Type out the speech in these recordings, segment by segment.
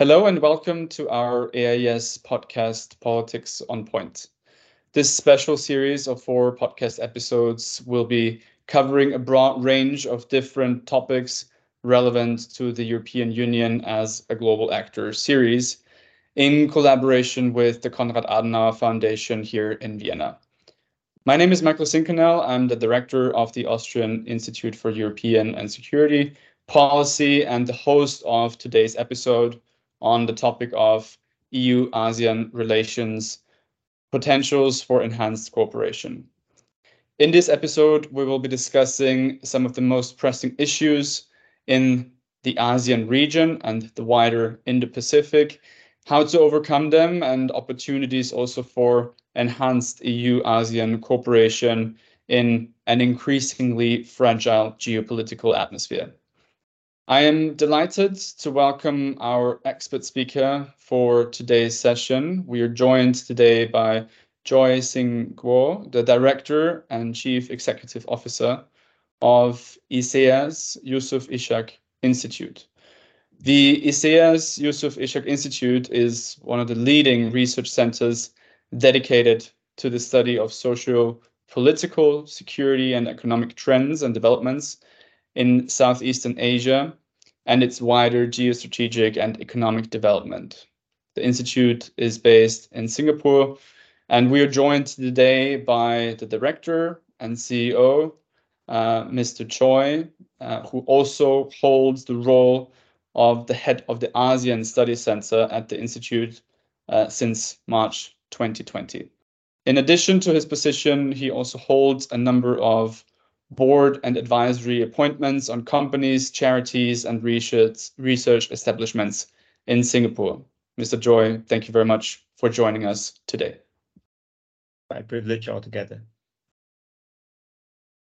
Hello and welcome to our AIES podcast, Politics on Point. This special series of four podcast episodes will be covering a broad range of different topics relevant to the European Union as a global actor series in collaboration with the Konrad Adenauer Foundation here in Vienna. My name is Michael Zinkanell. I'm the director of the Austrian Institute for European and Security Policy and the host of today's episode on the topic of EU ASEAN relations potentials for enhanced cooperation. In this episode, we will be discussing some of the most pressing issues in the ASEAN region and the wider Indo Pacific, how to overcome them, and opportunities also for enhanced EU ASEAN cooperation in an increasingly fragile geopolitical atmosphere. I am delighted to welcome our expert speaker for today's session. We are joined today by Choi Shing Kwok, the Director and Chief Executive Officer of ISEAS Yusof Ishak Institute. The ISEAS Yusof Ishak Institute is one of the leading research centers dedicated to the study of socio political, security, and economic trends and developments in Southeastern Asia and its wider geostrategic and economic development. The Institute is based in Singapore, and we are joined today by the director and CEO, uh, Mr. Choi, uh, who also holds the role of the head of the ASEAN Study Center at the Institute uh, since March 2020. In addition to his position, he also holds a number of board and advisory appointments on companies, charities, and research, research establishments in Singapore. Mr. Choi, thank you very much for joining us today. My privilege altogether.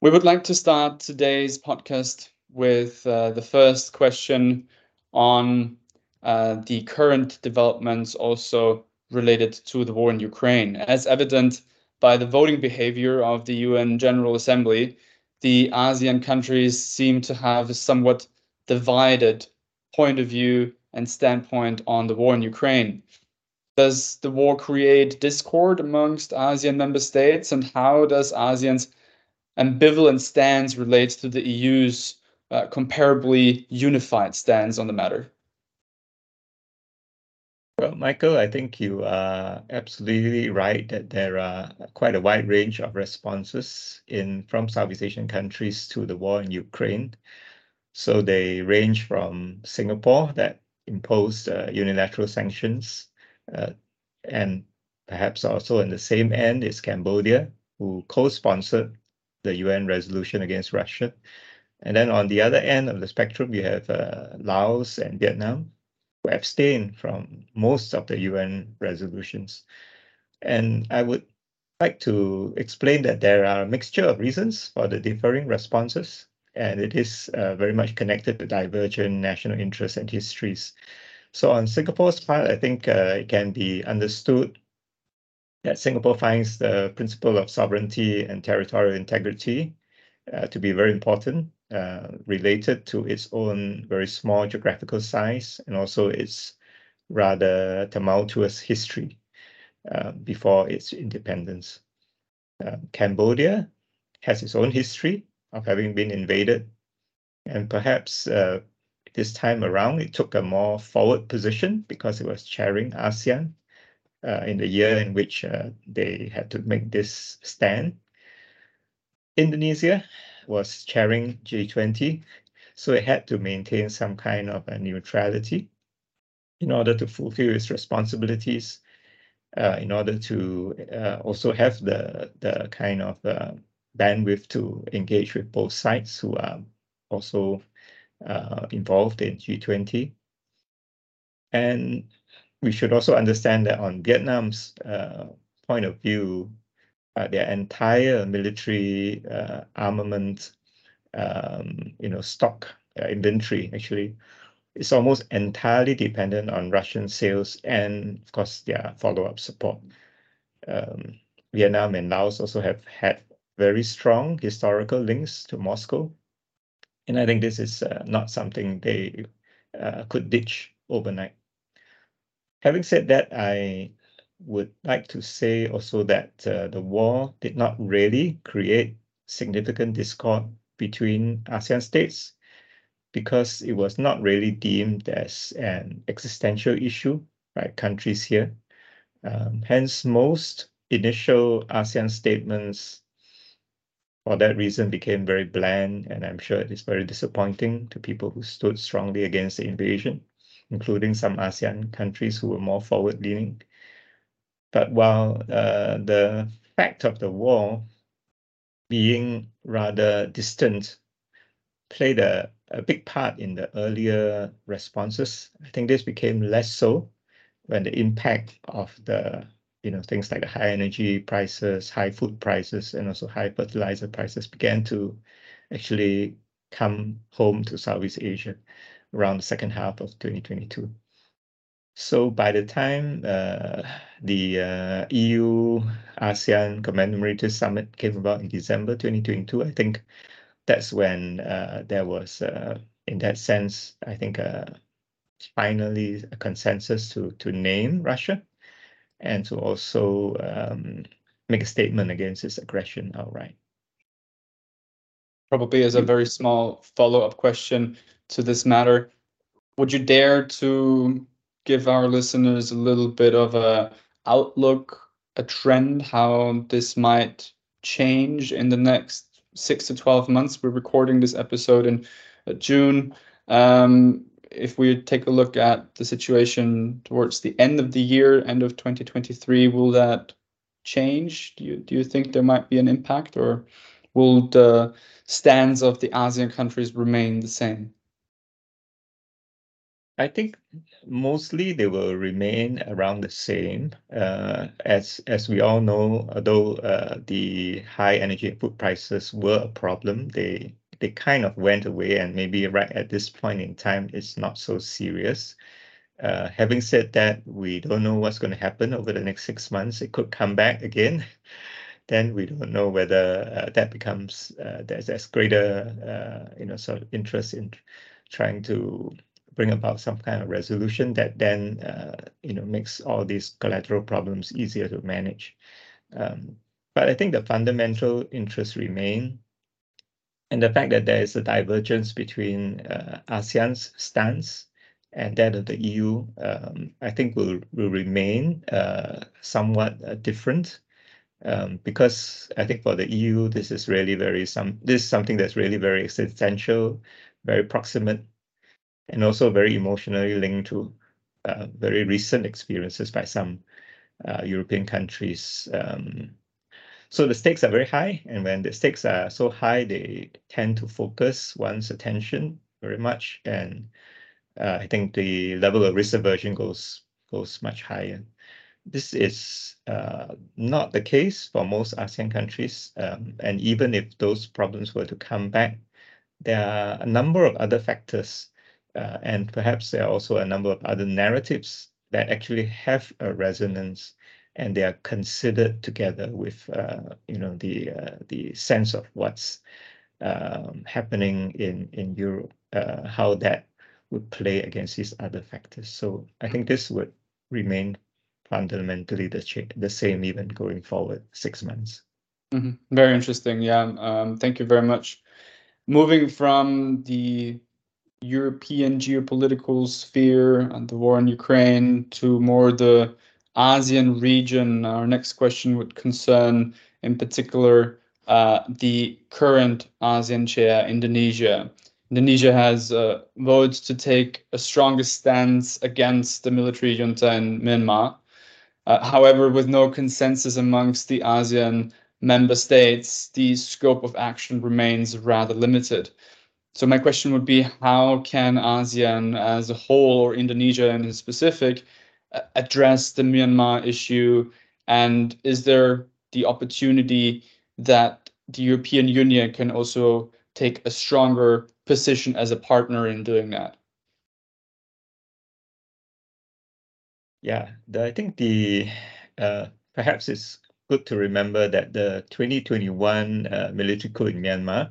We would like to start today's podcast with uh, the first question on uh, the current developments also related to the war in Ukraine. As evident by the voting behavior of the UN General Assembly, the ASEAN countries seem to have a somewhat divided point of view and standpoint on the war in Ukraine. Does the war create discord amongst ASEAN member states, and how does ASEAN's ambivalent stance relate to the EU's uh, comparably unified stance on the matter? Michael, I think you are absolutely right that there are quite a wide range of responses in from Southeast Asian countries to the war in Ukraine. So they range from Singapore that imposed uh, unilateral sanctions, uh, and perhaps also in the same end is Cambodia, who co-sponsored the UN resolution against Russia. And then on the other end of the spectrum, you have uh, Laos and Vietnam, abstain from most of the UN resolutions. And I would like to explain that there are a mixture of reasons for the differing responses, and it is uh, very much connected to divergent national interests and histories. So on Singapore's part, I think uh, it can be understood that Singapore finds the principle of sovereignty and territorial integrity uh, to be very important uh, related to its own very small geographical size and also its rather tumultuous history uh, before its independence. Uh, Cambodia has its own history of having been invaded, and perhaps uh, this time around it took a more forward position because it was chairing ASEAN uh, in the year in which they had to make this stand. Indonesia was chairing G20, so it had to maintain some kind of a neutrality in order to fulfill its responsibilities, uh, in order to uh, also have the, the kind of uh, bandwidth to engage with both sides who are also uh, involved in G20. And we should also understand that on Vietnam's uh, point of view, their entire military uh, armament, um, you know, stock uh, inventory actually is almost entirely dependent on Russian sales and, of course, their follow-up support. Um, Vietnam and Laos also have had very strong historical links to Moscow. And I think this is uh, not something they uh, could ditch overnight. having said that, I would like to say also that uh, the war did not really create significant discord between ASEAN states because it was not really deemed as an existential issue by countries here. Um, hence, most initial ASEAN statements for that reason became very bland, and I'm sure it is very disappointing to people who stood strongly against the invasion, including some ASEAN countries who were more forward-leaning. But while uh, the fact of the war being rather distant played a, a big part in the earlier responses, I think this became less so when the impact of the you know things like the high energy prices, high food prices, and also high fertilizer prices began to actually come home to Southeast Asia around the second half of 2022. So by the time uh, the uh, EU ASEAN commemorative summit came about in December 2022, I think that's when uh, there was, uh, in that sense, I think uh, finally a consensus to to name Russia and to also um, make a statement against its aggression outright. Probably as a very small follow-up question to this matter, would you dare to give our listeners a little bit of a outlook, a trend, how this might change in the next six to 12 months? We're recording this episode in uh, June. Um, if we take a look at the situation towards the end of the year, end of 2023, will that change? Do you, do you think there might be an impact or will the stands of the ASEAN countries remain the same? I think mostly they will remain around the same. Uh, as as we all know, although uh, the high energy food prices were a problem, they they kind of went away, and maybe right at this point in time, it's not so serious. Uh, having said that, we don't know what's going to happen over the next six months. It could come back again. then we don't know whether uh, that becomes uh, there's, there's greater uh, you know sort of interest in trying to bring about some kind of resolution that then uh, you know makes all these collateral problems easier to manage. Um, but I think the fundamental interests remain, and the fact that there is a divergence between uh, ASEAN's stance and that of the EU, um, I think will will remain uh, somewhat uh, different. Um, because I think for the EU, this is really very some this is something that's really very existential, very proximate and also very emotionally linked to uh, very recent experiences by some uh, European countries. Um, so the stakes are very high, and when the stakes are so high, they tend to focus one's attention very much, and uh, I think the level of risk aversion goes goes much higher. This is uh, not the case for most ASEAN countries, um, and even if those problems were to come back, there are a number of other factors uh, and perhaps there are also a number of other narratives that actually have a resonance and they are considered together with uh, you know the uh, the sense of what's um, happening in in Europe, uh, how that would play against these other factors. So I think this would remain fundamentally the the same even going forward six months. Mm -hmm. Very interesting. Yeah. Um, thank you very much. Moving from the European geopolitical sphere and the war in Ukraine to more the ASEAN region. Our next question would concern, in particular, uh, the current ASEAN chair, Indonesia. Indonesia has uh, voted to take a stronger stance against the military junta in Myanmar. Uh, however, with no consensus amongst the ASEAN member states, the scope of action remains rather limited. So my question would be, how can ASEAN as a whole, or Indonesia in specific, address the Myanmar issue? And is there the opportunity that the European Union can also take a stronger position as a partner in doing that? Yeah, the, I think the uh, perhaps it's good to remember that the 2021 uh, military coup in Myanmar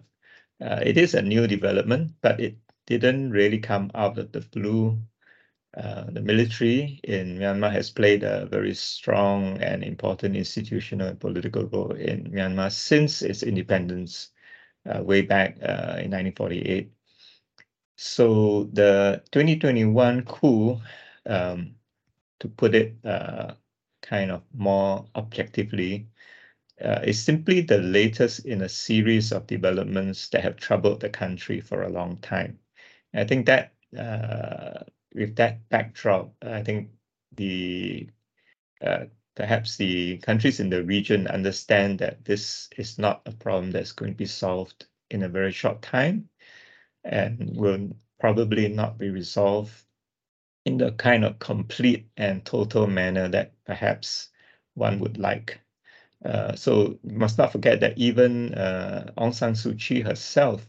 uh, it is a new development, but it didn't really come out of the blue. Uh, the military in Myanmar has played a very strong and important institutional and political role in Myanmar since its independence uh, way back uh, in 1948. So the 2021 coup, um, to put it uh, kind of more objectively, uh, is simply the latest in a series of developments that have troubled the country for a long time. And I think that uh, with that backdrop, I think the uh, perhaps the countries in the region understand that this is not a problem that's going to be solved in a very short time and will probably not be resolved in the kind of complete and total manner that perhaps one would like. Uh, so you must not forget that even uh, Aung San Suu Kyi herself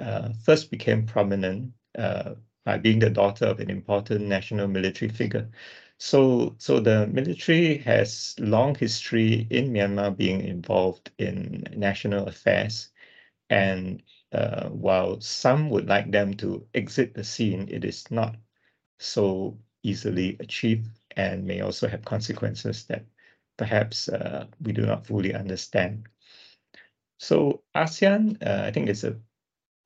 uh, first became prominent uh, by being the daughter of an important national military figure. So, so the military has long history in Myanmar being involved in national affairs. And uh, while some would like them to exit the scene, it is not so easily achieved and may also have consequences that perhaps uh, we do not fully understand. So ASEAN, uh, I think, is a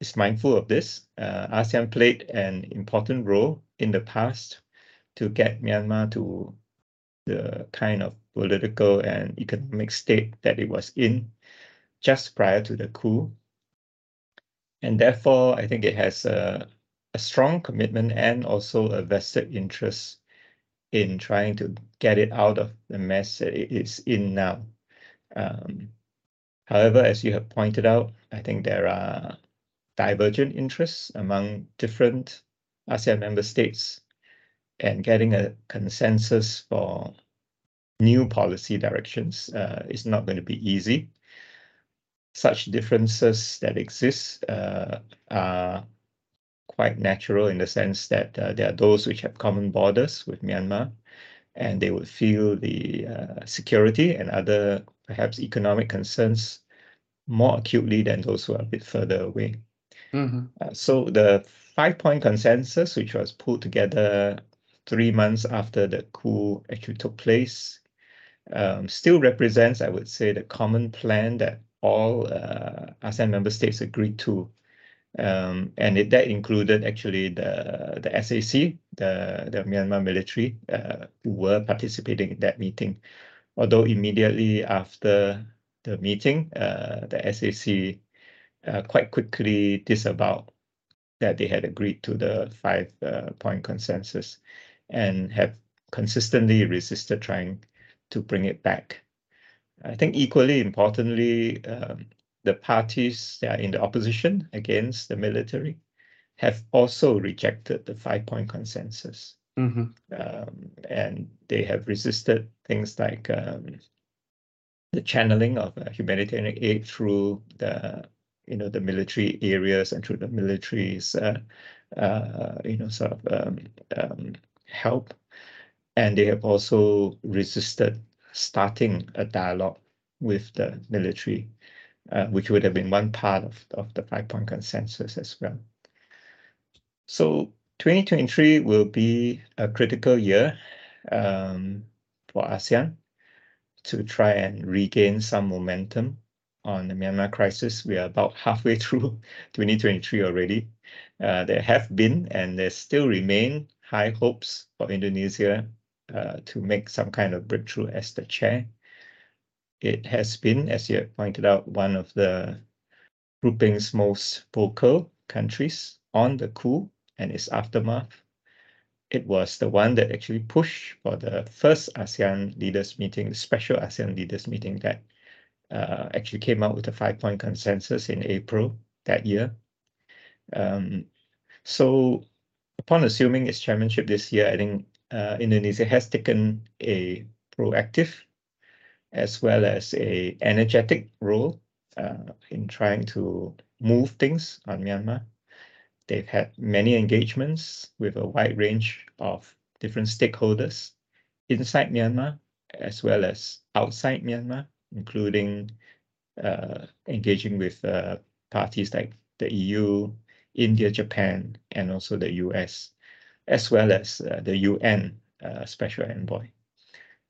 is mindful of this. Uh, ASEAN played an important role in the past to get Myanmar to the kind of political and economic state that it was in just prior to the coup. And therefore, I think it has a, a strong commitment and also a vested interest in trying to get it out of the mess that it is in now. Um, however, as you have pointed out, I think there are divergent interests among different ASEAN member states and getting a consensus for new policy directions uh, is not going to be easy. Such differences that exist uh, are quite natural in the sense that uh, there are those which have common borders with Myanmar, and they would feel the uh, security and other perhaps economic concerns more acutely than those who are a bit further away. Mm-hmm. Uh, so the five-point consensus, which was pulled together three months after the coup actually took place, um, still represents, I would say, the common plan that all uh, ASEAN member states agreed to um, and it, that included actually the the SAC, the the Myanmar military, uh, who were participating in that meeting. Although immediately after the meeting, uh, the SAC uh, quite quickly disavowed that they had agreed to the five uh, point consensus, and have consistently resisted trying to bring it back. I think equally importantly, um, the parties that are in the opposition against the military have also rejected the five-point consensus. Mm-hmm. Um, and they have resisted things like um, the channeling of uh, humanitarian aid through the you know the military areas and through the military's uh, uh, you know sort of um, um help and they have also resisted starting a dialogue with the military uh, which would have been one part of, of the five-point consensus as well. So 2023 will be a critical year um, for ASEAN to try and regain some momentum on the Myanmar crisis. We are about halfway through 2023 already. Uh, there have been and there still remain high hopes for Indonesia uh, to make some kind of breakthrough as the chair it has been, as you pointed out, one of the grouping's most vocal countries on the coup and its aftermath. It was the one that actually pushed for the first ASEAN leaders meeting, the special ASEAN leaders meeting that uh, actually came out with a five-point consensus in April that year. Um, so upon assuming its chairmanship this year, I think uh, Indonesia has taken a proactive as well as a energetic role uh, in trying to move things on Myanmar. They've had many engagements with a wide range of different stakeholders inside Myanmar as well as outside Myanmar, including uh, engaging with uh, parties like the EU, India, Japan, and also the US. as well as uh, the UN uh, Special Envoy.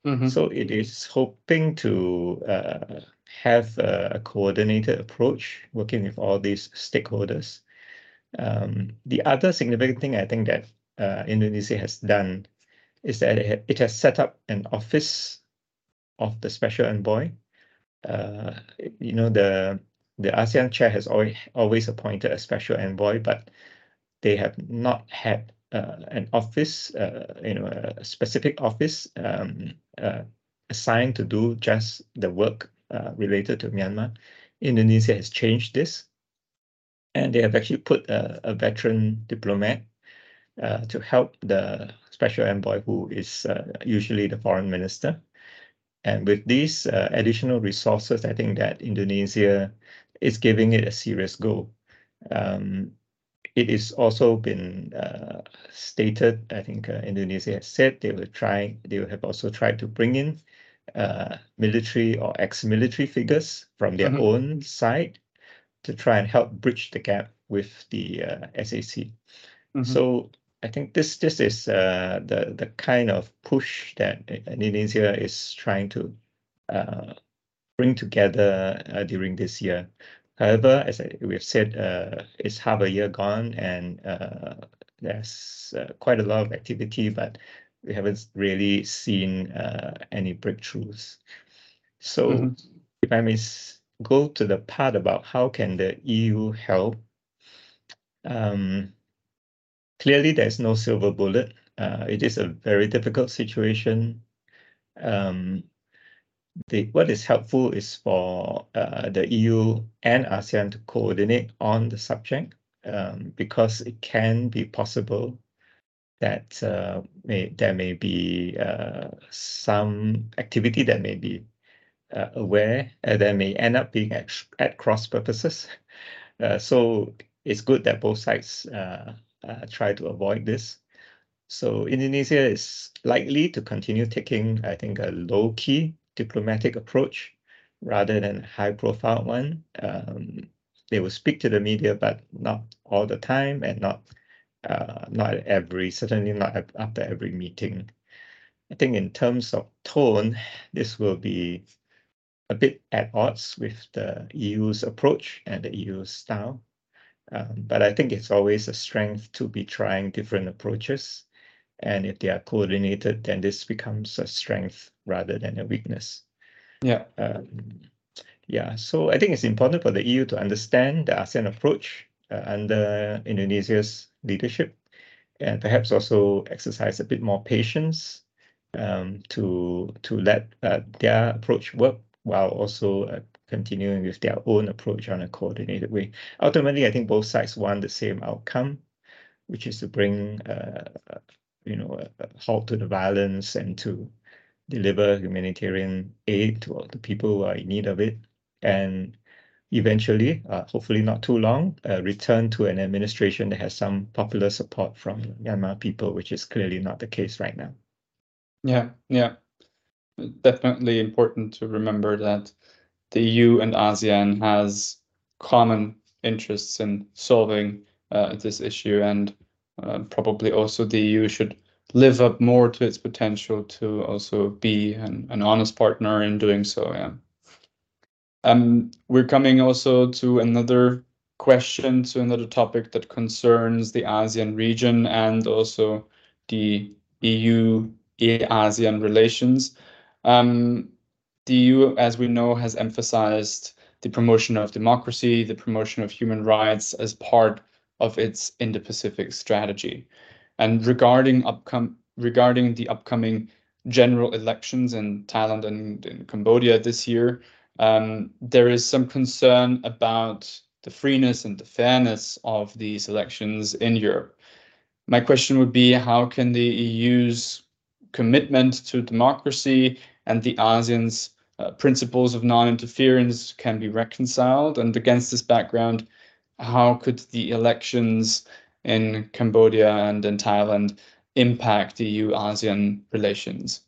Mm-hmm. So it is hoping to uh, have a, coordinated approach, working with all these stakeholders. Um, the other significant thing I think that uh, Indonesia has done is that it, has set up an office of the special envoy. Uh, you know, the the ASEAN chair has always always appointed a special envoy, but they have not had an office, uh, you know, a specific office um, uh, assigned to do just the work related to Myanmar. Indonesia has changed this, and they have actually put a, a veteran diplomat uh, to help the special envoy, who is uh, usually the foreign minister. And with these uh, additional resources, I think that Indonesia is giving it a serious go. Um, it is also been uh, stated, I think uh, Indonesia has said they will try, they will have also tried to bring in uh, military or ex-military figures from their mm -hmm. own side to try and help bridge the gap with the uh, SAC. Mm -hmm. So I think this this is uh, the the kind of push that Indonesia is trying to uh, bring together during this year. However, as we've said, uh, it's half a year gone and uh, there's uh, quite a lot of activity, but we haven't really seen uh, any breakthroughs. So mm -hmm. if I may go to the part about how can the EU help, um, clearly there's no silver bullet. Uh, it is a very difficult situation. Um, the, what is helpful is for uh, the EU and ASEAN to coordinate on the subject um, because it can be possible that uh, may, there may be uh, some activity that may be uh, aware uh, that may end up being at, at cross purposes. Uh, so it's good that both sides try to avoid this. So Indonesia is likely to continue taking, I think, a low-key diplomatic approach rather than high profile one. Um, they will speak to the media, but not all the time and not uh, not every, certainly not after every meeting. I think in terms of tone, this will be a bit at odds with the EU's approach and the EU's style. Um, but I think it's always a strength to be trying different approaches and if they are coordinated, then this becomes a strength rather than a weakness. Yeah. Um, yeah, so I think it's important for the EU to understand the ASEAN approach uh, under Indonesia's leadership and perhaps also exercise a bit more patience um, to to let uh, their approach work while also uh, continuing with their own approach on a coordinated way. Ultimately, I think both sides want the same outcome, which is to bring uh, you know, halt to the violence and to deliver humanitarian aid to all the people who are in need of it. And eventually, uh, hopefully not too long, uh, return to an administration that has some popular support from Myanmar people, which is clearly not the case right now. Yeah, yeah. Definitely important to remember that the EU and ASEAN has common interests in solving uh, this issue and uh, probably also the EU should live up more to its potential to also be an, an honest partner in doing so. Yeah. Um, we're coming also to another question, to another topic that concerns the ASEAN region and also the EU-ASEAN relations. Um, the EU, as we know, has emphasized the promotion of democracy, the promotion of human rights as part of its Indo-Pacific strategy. And regarding upcom regarding the upcoming general elections in Thailand and in Cambodia this year, um, there is some concern about the freeness and the fairness of these elections in Europe. My question would be, how can the EU's commitment to democracy and the ASEAN's uh, principles of non-interference can be reconciled? And against this background, how could the elections in Cambodia and in Thailand impact EU-ASEAN relations?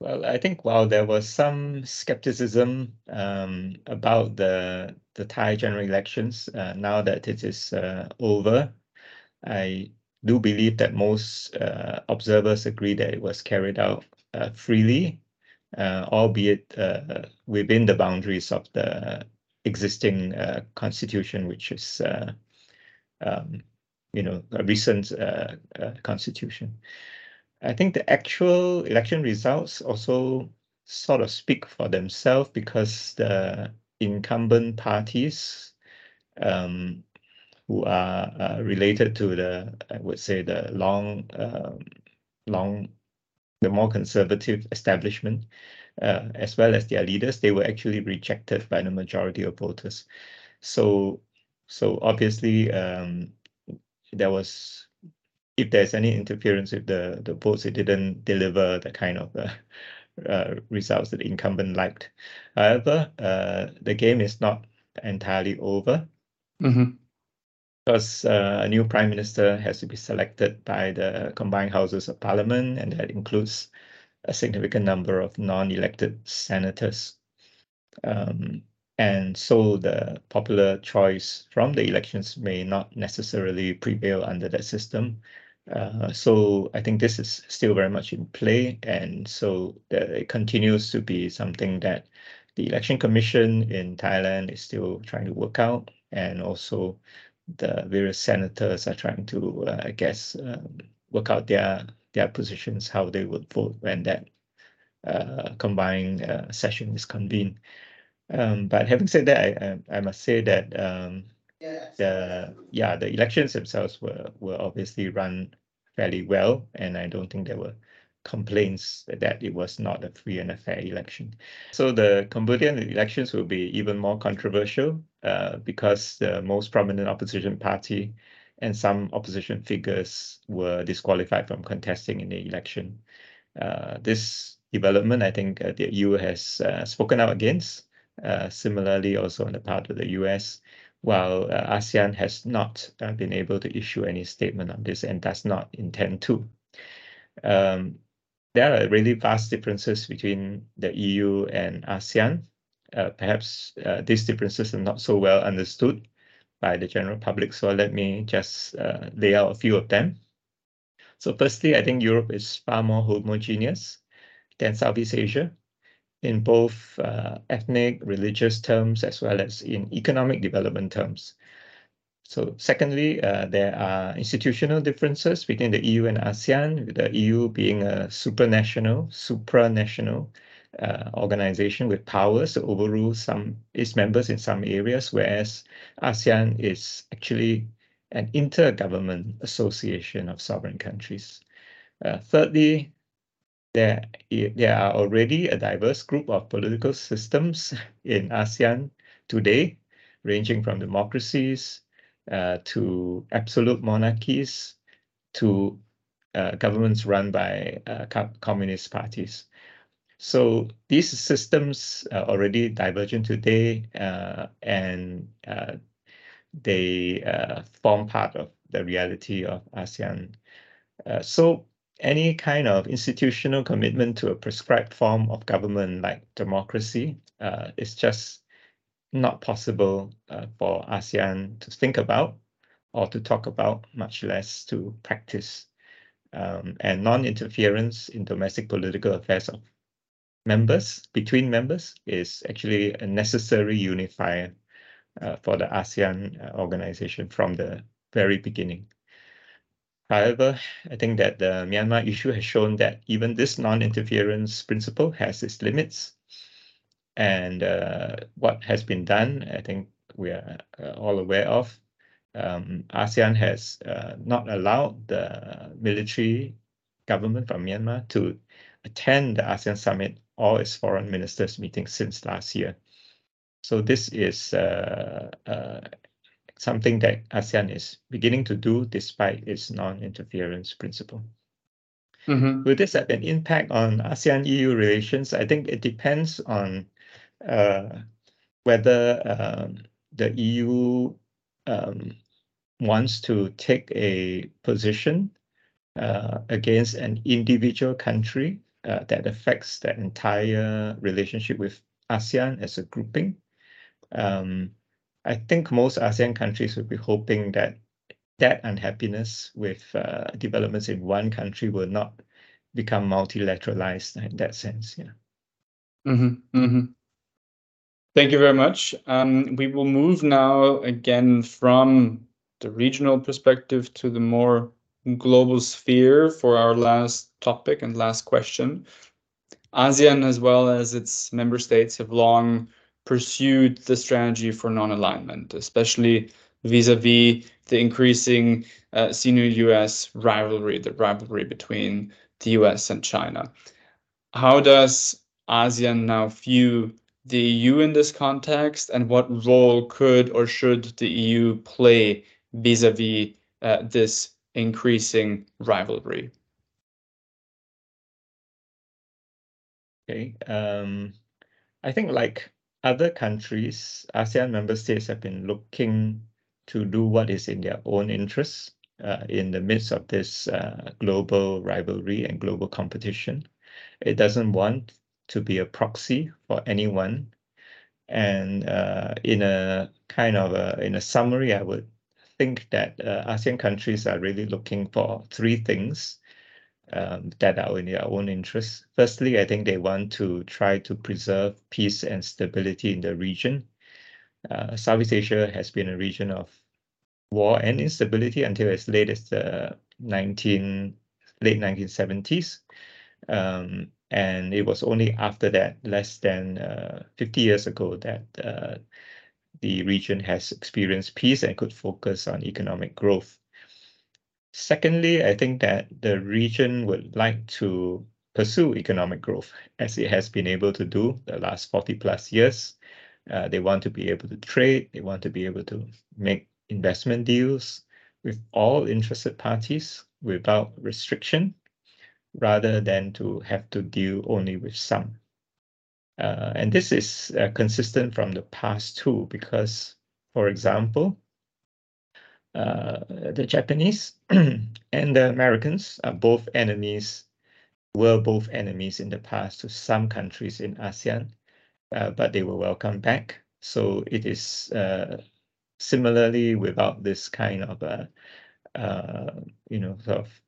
Well, I think while there was some skepticism um, about the the Thai general elections, uh, now that it is uh, over, I do believe that most uh, observers agree that it was carried out uh, freely, albeit uh, within the boundaries of the existing constitution, which is, um, you know, a recent constitution. I think the actual election results also sort of speak for themselves because the incumbent parties um, who are uh, related to the, I would say, the long, um, long, the more conservative establishment, uh, as well as their leaders, they were actually rejected by the majority of voters. So, so obviously, um, there was if there's any interference with the the votes, it didn't deliver the kind of uh, uh, results that the incumbent liked. However, uh, the game is not entirely over. Mm-hmm. Because uh, a new prime minister has to be selected by the combined houses of parliament, and that includes a significant number of non-elected senators. Um, and so the popular choice from the elections may not necessarily prevail under that system. Uh, so I think this is still very much in play, and so it continues to be something that the election commission in Thailand is still trying to work out, and also the various senators are trying to, uh, I guess, um, work out their their positions, how they would vote when that uh, combined uh, session is convened. Um, but having said that, I, I, I must say that um, the yeah the elections themselves were were obviously run fairly well, and I don't think there were complaints that it was not a free and a fair election. So the Cambodian elections will be even more controversial uh, because the most prominent opposition party and some opposition figures were disqualified from contesting in the election. Uh, this development, I think uh, the EU has uh, spoken out against. Uh, similarly, also on the part of the US, while uh, ASEAN has not been able to issue any statement on this and does not intend to. Um, there are really vast differences between the EU and ASEAN. Uh, perhaps uh, these differences are not so well understood by the general public, so let me just uh, lay out a few of them. So firstly, I think Europe is far more homogeneous than Southeast Asia in both uh, ethnic, religious terms, as well as in economic development terms. So secondly, uh, there are institutional differences between the EU and ASEAN, with the EU being a supranational, supranational uh, organization with powers to overrule some its members in some areas, whereas ASEAN is actually an intergovernment association of sovereign countries. Uh, thirdly, there, there are already a diverse group of political systems in ASEAN today, ranging from democracies uh, to absolute monarchies to uh, governments run by uh, communist parties. So these systems are already divergent today, uh, and uh, they form part of the reality of ASEAN. so any kind of institutional commitment to a prescribed form of government like democracy uh, is just not possible uh, for ASEAN to think about or to talk about, much less to practice. Um, and non-interference in domestic political affairs of members, between members, is actually a necessary unifier uh, for the ASEAN uh, organization from the very beginning. However, I think that the Myanmar issue has shown that even this non-interference principle has its limits. And uh, what has been done, I think we are uh, all aware of. Um, ASEAN has uh, not allowed the military government from Myanmar to attend the ASEAN summit or its foreign ministers meeting since last year. So this is uh, uh, something that ASEAN is beginning to do despite its non-interference principle. Mm-hmm. Will this have an impact on ASEAN-EU relations? I think it depends on whether um, the EU um, wants to take a position uh, against an individual country uh, that affects the entire relationship with ASEAN as a grouping. Um, I think most ASEAN countries would be hoping that that unhappiness with uh, developments in one country will not become multilateralized in that sense. Yeah. Mm-hmm, mm-hmm. Thank you very much. Um, we will move now again from the regional perspective to the more global sphere for our last topic and last question. ASEAN, as well as its member states, have long pursued the strategy for non-alignment, especially vis-a-vis the increasing uh, Sino-US rivalry, the rivalry between the US and China. How does ASEAN now view the EU in this context, and what role could or should the EU play vis-a-vis uh, this increasing rivalry? Okay. Um, I think like other countries, ASEAN member states have been looking to do what is in their own interests uh, in the midst of this uh, global rivalry and global competition. It doesn't want to be a proxy for anyone. And uh, in a kind of a, in a summary, I would think that uh, ASEAN countries are really looking for three things um, that are in their own interest. Firstly, I think they want to try to preserve peace and stability in the region. Uh, Southeast Asia has been a region of war and instability until as late as the 19 late 1970s. Um, and it was only after that, less than uh, 50 years ago, that uh, the region has experienced peace and could focus on economic growth. Secondly, I think that the region would like to pursue economic growth as it has been able to do the last 40 plus years. Uh, they want to be able to trade, they want to be able to make investment deals with all interested parties without restriction rather than to have to deal only with some. Uh, and this is uh, consistent from the past too, because, for example, uh, the Japanese and the Americans are both enemies, were both enemies in the past to some countries in ASEAN, uh, but they were welcomed back. So it is uh, similarly without this kind of, uh, you know, sort of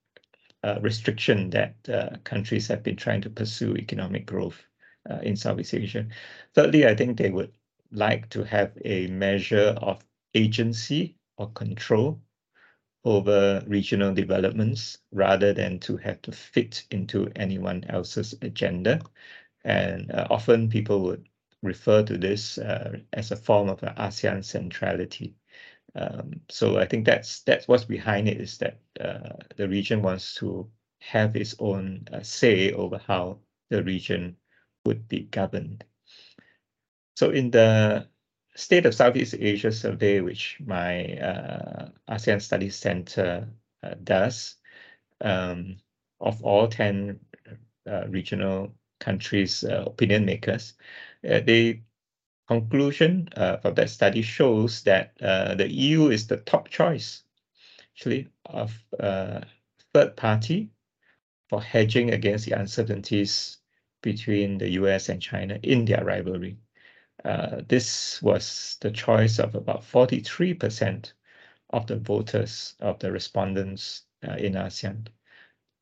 restriction that uh, countries have been trying to pursue economic growth uh, in Southeast Asia. Thirdly, I think they would like to have a measure of agency or control over regional developments rather than to have to fit into anyone else's agenda. And uh, often people would refer to this uh, as a form of ASEAN centrality. Um, so I think that's that's what's behind it is that uh, the region wants to have its own uh, say over how the region would be governed. So in the State of Southeast Asia survey, which my uh, ASEAN Studies Center uh, does, um, of all 10 uh, regional countries, uh, opinion makers, they conclusion uh, from that study shows that uh, the EU is the top choice, actually, of uh, third party for hedging against the uncertainties between the US and China in their rivalry. Uh, this was the choice of about 43% of the voters, of the respondents uh, in ASEAN.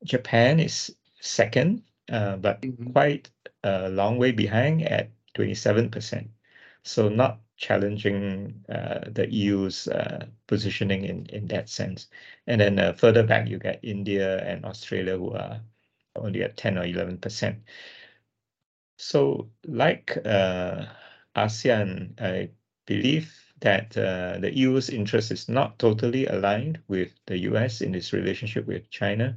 Japan is second, uh, but mm -hmm. quite a long way behind at 27%. So not challenging uh, the EU's uh, positioning in, in that sense. And then uh, further back, you get India and Australia who are only at 10 or 11%. So like uh, ASEAN, I believe that uh, the EU's interest is not totally aligned with the US in its relationship with China.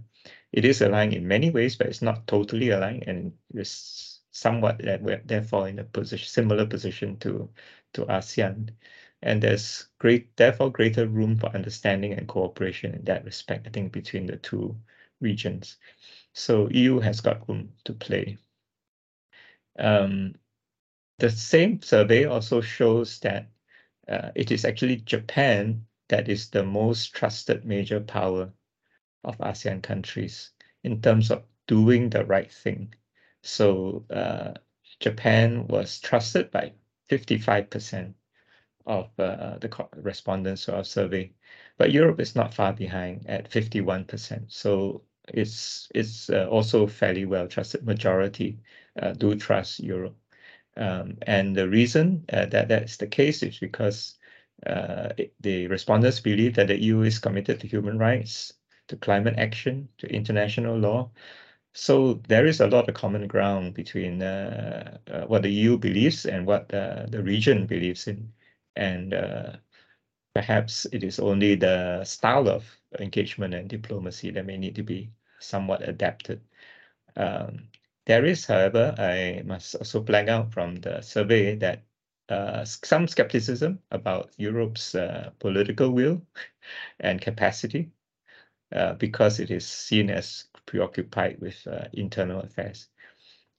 It is aligned in many ways, but it's not totally aligned and it's somewhat that we're therefore in a position similar position to to ASEAN. And there's great therefore greater room for understanding and cooperation in that respect, I think, between the two regions. So EU has got room to play. Um, the same survey also shows that uh, it is actually Japan that is the most trusted major power of ASEAN countries in terms of doing the right thing So uh, Japan was trusted by 55% of uh, the respondents to our survey, but Europe is not far behind at 51%. So it's it's uh, also fairly well trusted. Majority uh, do trust Europe, um, and the reason uh, that that's the case is because uh, the respondents believe that the EU is committed to human rights, to climate action, to international law. So there is a lot of common ground between uh, uh, what the EU believes and what the region believes in, and perhaps it is only the style of engagement and diplomacy that may need to be somewhat adapted. Um, there is, however, I must also flag out from the survey that uh, some skepticism about Europe's uh, political will and capacity uh, because it is seen as preoccupied with uh, internal affairs.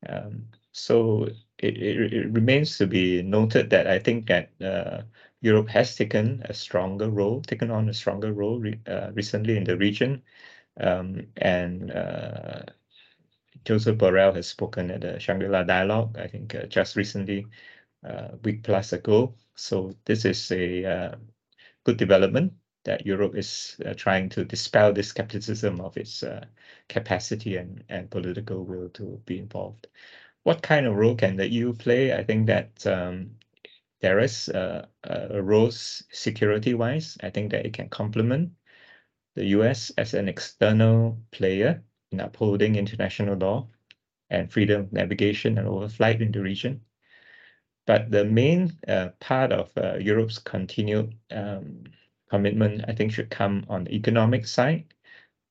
Um, so it, it, it, remains to be noted that I think that uh, Europe has taken a stronger role, taken on a stronger role re uh, recently in the region. Um, and uh, Joseph Borrell has spoken at the Shangri-La Dialogue, I think uh, just recently, a week plus ago. So this is a good development that Europe is uh, trying to dispel this skepticism of its uh, capacity and, and political will to be involved. What kind of role can the EU play? I think that um, there is a, a role security-wise. I think that it can complement the US as an external player in upholding international law and freedom of navigation and overflight in the region. But the main uh, part of uh, Europe's continued um, commitment, I think, should come on the economic side.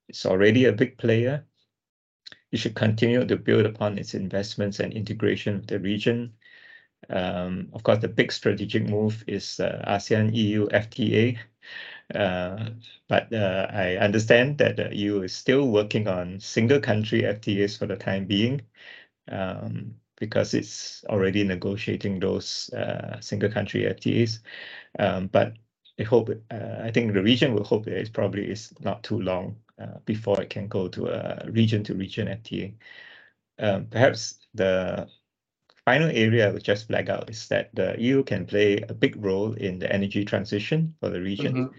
It's already a big player. It should continue to build upon its investments and integration with the region um, of course, the big strategic move is uh, ASEAN EU FTA. Uh, but uh, I understand that the EU is still working on single country FTAs for the time being um, because it's already negotiating those uh, single country FTAs. Um, but I hope, uh, I think the region will hope that it probably is not too long uh, before it can go to a region to region FTA. Um, perhaps the final area I would just flag out is that the EU can play a big role in the energy transition for the region. Mm -hmm.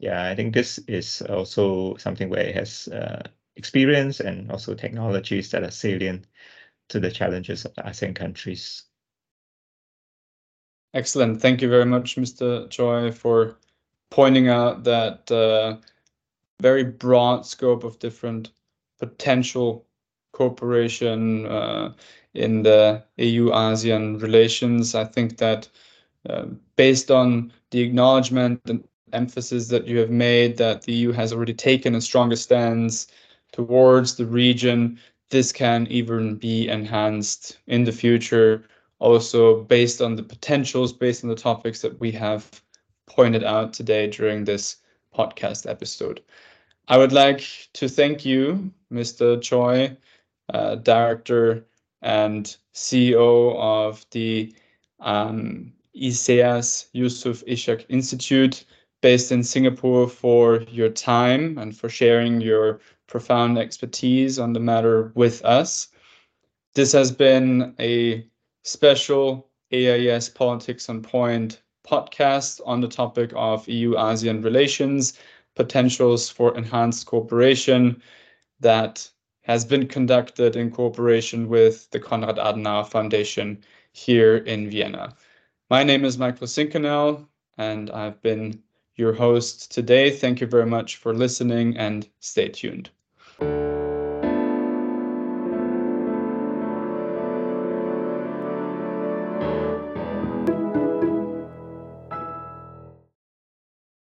Yeah, I think this is also something where it has uh, experience and also technologies that are salient to the challenges of the ASEAN countries. Excellent. Thank you very much, Mr. Choi, for pointing out that uh, very broad scope of different potential cooperation uh, in the EU-ASEAN relations. I think that uh, based on the acknowledgement and emphasis that you have made that the EU has already taken a stronger stance towards the region, this can even be enhanced in the future, also based on the potentials, based on the topics that we have pointed out today during this podcast episode. I would like to thank you, Mr. Choi, uh, Director and CEO of the um, ISEAS Yusof Ishak Institute based in Singapore for your time and for sharing your profound expertise on the matter with us. This has been a special AIES Politics on Point podcast on the topic of EU ASEAN relations, potentials for enhanced cooperation that has been conducted in cooperation with the Konrad Adenauer Foundation here in Vienna. My name is Michael Zinkanell, and I've been your host today. Thank you very much for listening and stay tuned.